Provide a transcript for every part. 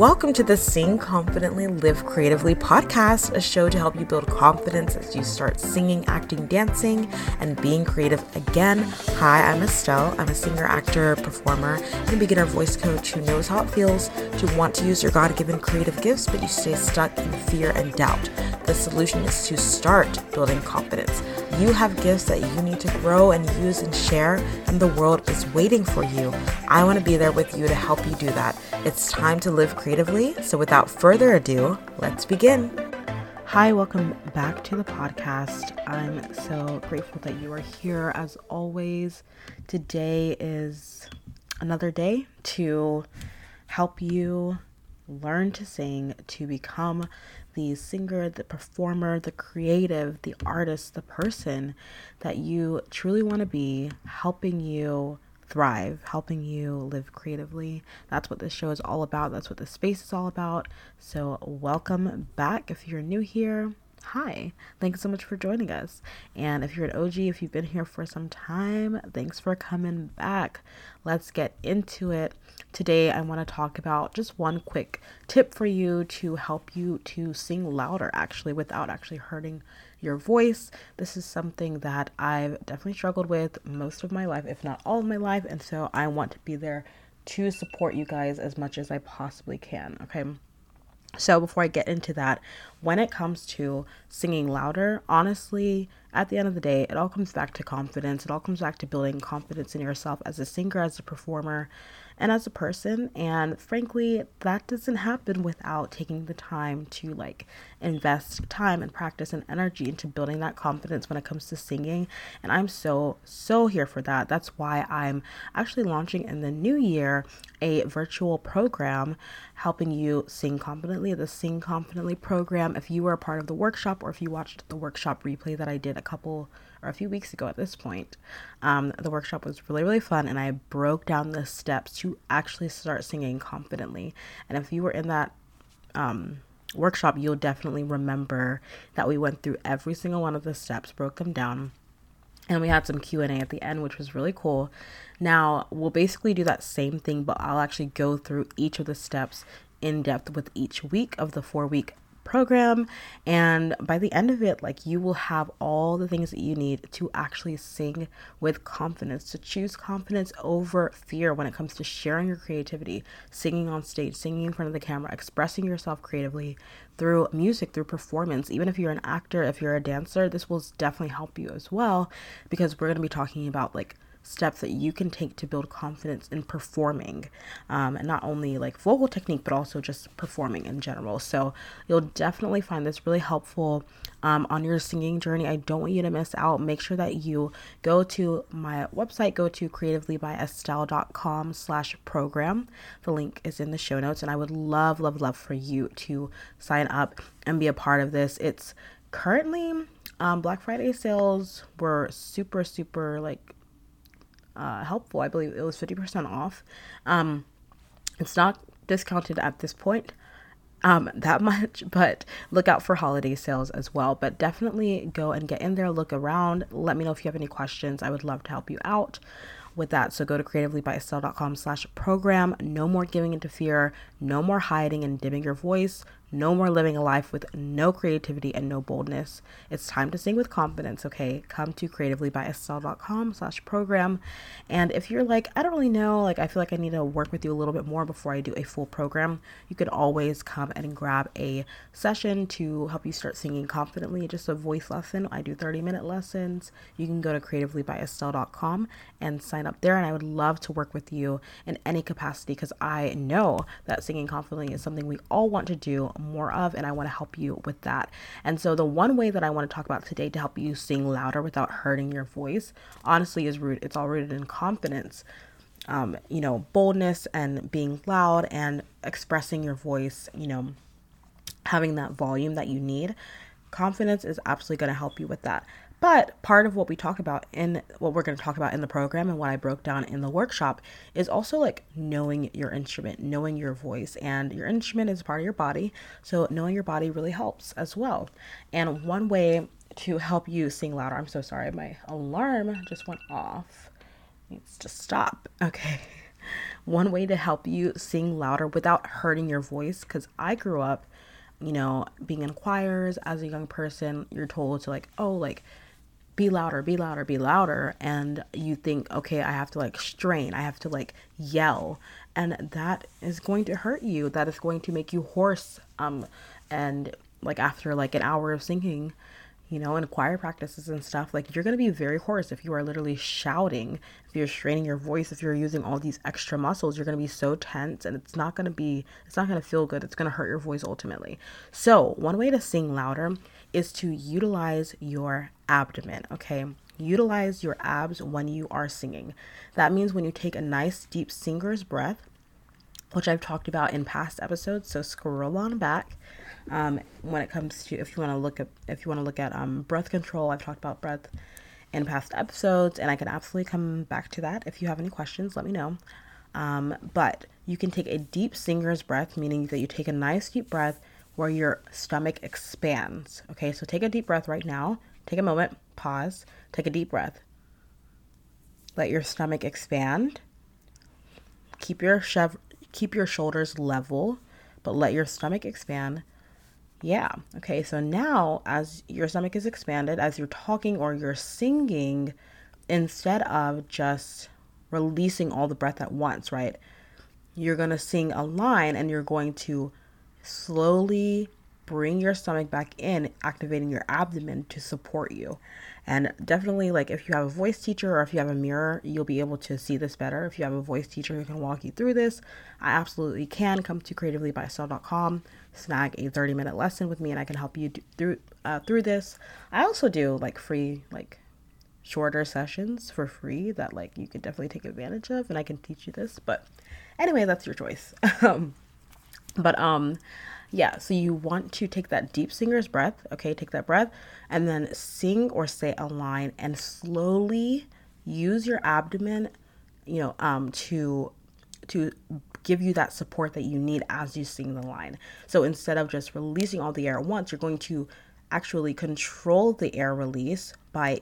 Welcome to the Sing Confidently, Live Creatively podcast, a show to help you build confidence as you start singing, acting, dancing, and being creative again. Hi, I'm Estelle. I'm a singer, actor, performer, and beginner voice coach who knows how it feels to want to use your God given creative gifts, but you stay stuck in fear and doubt. The solution is to start building confidence. You have gifts that you need to grow and use and share, and the world is waiting for you. I want to be there with you to help you do that. It's time to live creatively. So, without further ado, let's begin. Hi, welcome back to the podcast. I'm so grateful that you are here as always. Today is another day to help you learn to sing, to become the singer, the performer, the creative, the artist, the person that you truly want to be, helping you thrive, helping you live creatively. That's what this show is all about. That's what this space is all about. So, welcome back. If you're new here, hi. Thanks so much for joining us. And if you're an OG, if you've been here for some time, thanks for coming back. Let's get into it. Today, I want to talk about just one quick tip for you to help you to sing louder, actually, without actually hurting your voice. This is something that I've definitely struggled with most of my life, if not all of my life. And so I want to be there to support you guys as much as I possibly can. Okay. So, before I get into that, when it comes to singing louder, honestly, at the end of the day, it all comes back to confidence. It all comes back to building confidence in yourself as a singer, as a performer, and as a person. And frankly, that doesn't happen without taking the time to like invest time and practice and energy into building that confidence when it comes to singing. And I'm so, so here for that. That's why I'm actually launching in the new year a virtual program helping you sing confidently, the Sing Confidently program. If you were a part of the workshop or if you watched the workshop replay that I did a couple or a few weeks ago at this point. Um, the workshop was really, really fun, and I broke down the steps to actually start singing confidently. And if you were in that um, workshop, you'll definitely remember that we went through every single one of the steps, broke them down, and we had some q&a at the end which was really cool now we'll basically do that same thing but i'll actually go through each of the steps in depth with each week of the four week program and by the end of it like you will have all the things that you need to actually sing with confidence to choose confidence over fear when it comes to sharing your creativity singing on stage singing in front of the camera expressing yourself creatively through music through performance. Even if you're an actor if you're a dancer this will definitely help you as well because we're going to be talking about like steps that you can take to build confidence in performing um, and not only like vocal technique but also just performing in general. So you'll definitely find this really helpful um, on your singing journey. I don't want you to miss out. Make sure that you go to my website go to creativelybyestelle.com slash program. The link is in the show notes and i would love love love for you to sign up and be a part of this. It's currently um, black friday sales were super super like uh, helpful. I believe it was 50% off. Um, it's not discounted at this point um, that much, but look out for holiday sales as well. But definitely go and get in there, look around. Let me know if you have any questions. I would love to help you out with that. So go to creativelybyestelle.com slash program. No more giving into fear. No more hiding and dimming your voice. No more living a life with no creativity and no boldness. It's time to sing with confidence, okay? Come to creativelybyestelle.com slash program. And if you're like, I don't really know, like I feel like I need to work with you a little bit more before I do a full program, you could always come and grab a session to help you start singing confidently, just a voice lesson. I do 30 minute lessons. You can go to creativelybyestelle.com and sign up there. And I would love to work with you in any capacity because I know that singing confidently is something we all want to do more of, and I want to help you with that. And so, the one way that I want to talk about today to help you sing louder without hurting your voice, honestly, is root. It's all rooted in confidence. Um, you know, boldness and being loud and expressing your voice, you know, having that volume that you need. Confidence is absolutely going to help you with that. But part of what we talk about in what we're going to talk about in the program and what I broke down in the workshop is also like knowing your instrument, knowing your voice, and your instrument is part of your body. So knowing your body really helps as well. And one way to help you sing louder, I'm so sorry, my alarm just went off. Needs to stop. Okay. one way to help you sing louder without hurting your voice, because I grew up, you know, being in choirs as a young person, you're told to like, oh, like, be louder, be louder, be louder. And you think, okay, I have to like strain, I have to like yell. And that is going to hurt you. That is going to make you hoarse. Um, and like after like an hour of singing, you know, in choir practices and stuff, like you're to be very hoarse if you are literally shouting, if you're straining your voice, if you're using all these extra muscles, you're to be so tense and it's not to be, it's not to feel good. It's to hurt your voice ultimately. So, one way to sing louder is to utilize your abdomen, okay? Utilize your abs when you are singing. That means when you take a nice deep singer's breath, which I've talked about in past episodes, so scroll on back um, when it comes to if you want to look at if you want to look at um, breath control, I've talked about breath in past episodes, and I can absolutely come back to that. If you have any questions, let me know. Um, but you can take a deep singer's breath, meaning that you take a nice deep breath where your stomach expands. Okay, so take a deep breath right now. Take a moment, pause, take a deep breath. Let your stomach expand. Keep your keep your shoulders level, but let your stomach expand. Yeah. Okay. So now, as your stomach is expanded, as you're talking or you're singing, instead of just releasing all the breath at once, right? You're going to sing a line and you're going to slowly bring your stomach back in, activating your abdomen to support you. And definitely, like if you have a voice teacher or if you have a mirror, you'll be able to see this better. If you have a voice teacher who can walk you through this, I absolutely can. Come to creativelybyestelle.com snag a 30 minute lesson with me and I can help you through uh, through this. I also do like free like shorter sessions for free that like you could definitely take advantage of and I can teach you this. But anyway, that's your choice. um, but um yeah, so you want to take that deep singer's breath, okay? Take that breath and then sing or say a line and slowly use your abdomen, you know, um to to give you that support that you need as you sing the line. So instead of just releasing all the air at once, you're going to actually control the air release by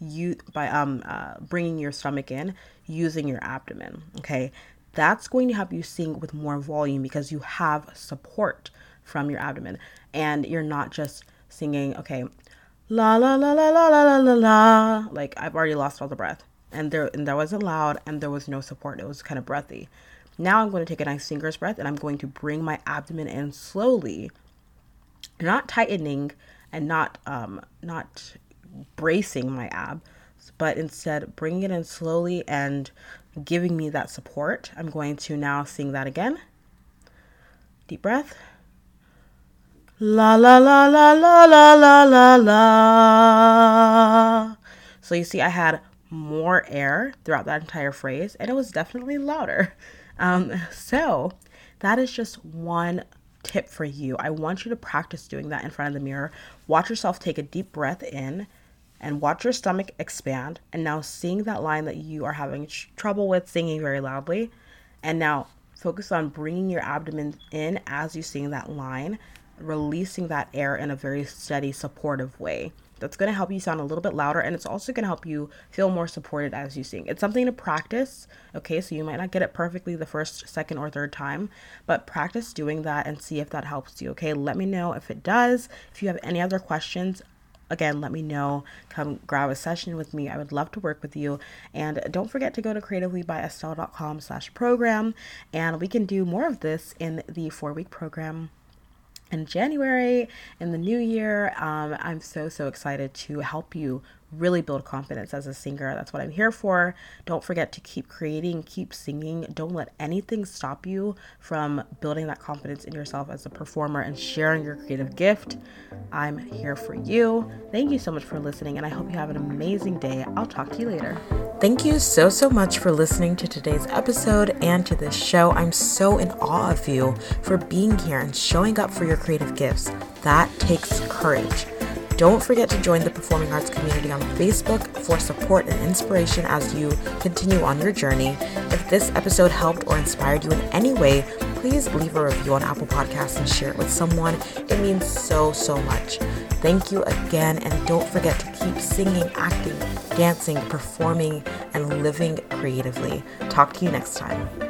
you by um uh, bringing your stomach in using your abdomen. Okay, that's going to help you sing with more volume because you have support from your abdomen and you're not just singing okay la la la la la la la la like I've already lost all the breath and there and that wasn't loud and there was no support. It was kind of breathy. Now I'm going to take a nice singer's breath and I'm going to bring my abdomen in slowly, not tightening and not um, not bracing my ab, but instead bringing it in slowly and giving me that support. I'm going to now sing that again. Deep breath. La la la la la la la la la. So you see, I had more air throughout that entire phrase, and it was definitely louder. Um, so that is just one tip for you. I want you to practice doing that in front of the mirror. Watch yourself take a deep breath in and watch your stomach expand. And now sing that line that you are having trouble with singing very loudly. And now focus on bringing your abdomen in as you sing that line, releasing that air in a very steady, supportive way. That's going to help you sound a little bit louder and it's also going to help you feel more supported as you sing. It's something to practice, okay? So you might not get it perfectly the first, second, or third time, but practice doing that and see if that helps you, okay? Let me know if it does. If you have any other questions, again let me know come grab a session with me i would love to work with you and don't forget to go to creativelybyestelle.com slash program and we can do more of this in the four week program in January in the new year. Um, I'm so, so excited to help you really build confidence as a singer. That's what I'm here for. Don't forget to keep creating, keep singing. Don't let anything stop you from building that confidence in yourself as a performer and sharing your creative gift. I'm here for you. Thank you so much for listening, and I hope you have an amazing day. I'll talk to you later. Thank you so, so much for listening to today's episode and to this show. I'm so in awe of you for being here and showing up for your creative gifts. That takes courage. Don't forget to join the performing arts community on Facebook for support and inspiration as you continue on your journey. If this episode helped or inspired you in any way, please leave a review on Apple Podcasts and share it with someone. It means so, so much. Thank you again, and don't forget to keep singing, acting, dancing, performing, and living creatively. Talk to you next time.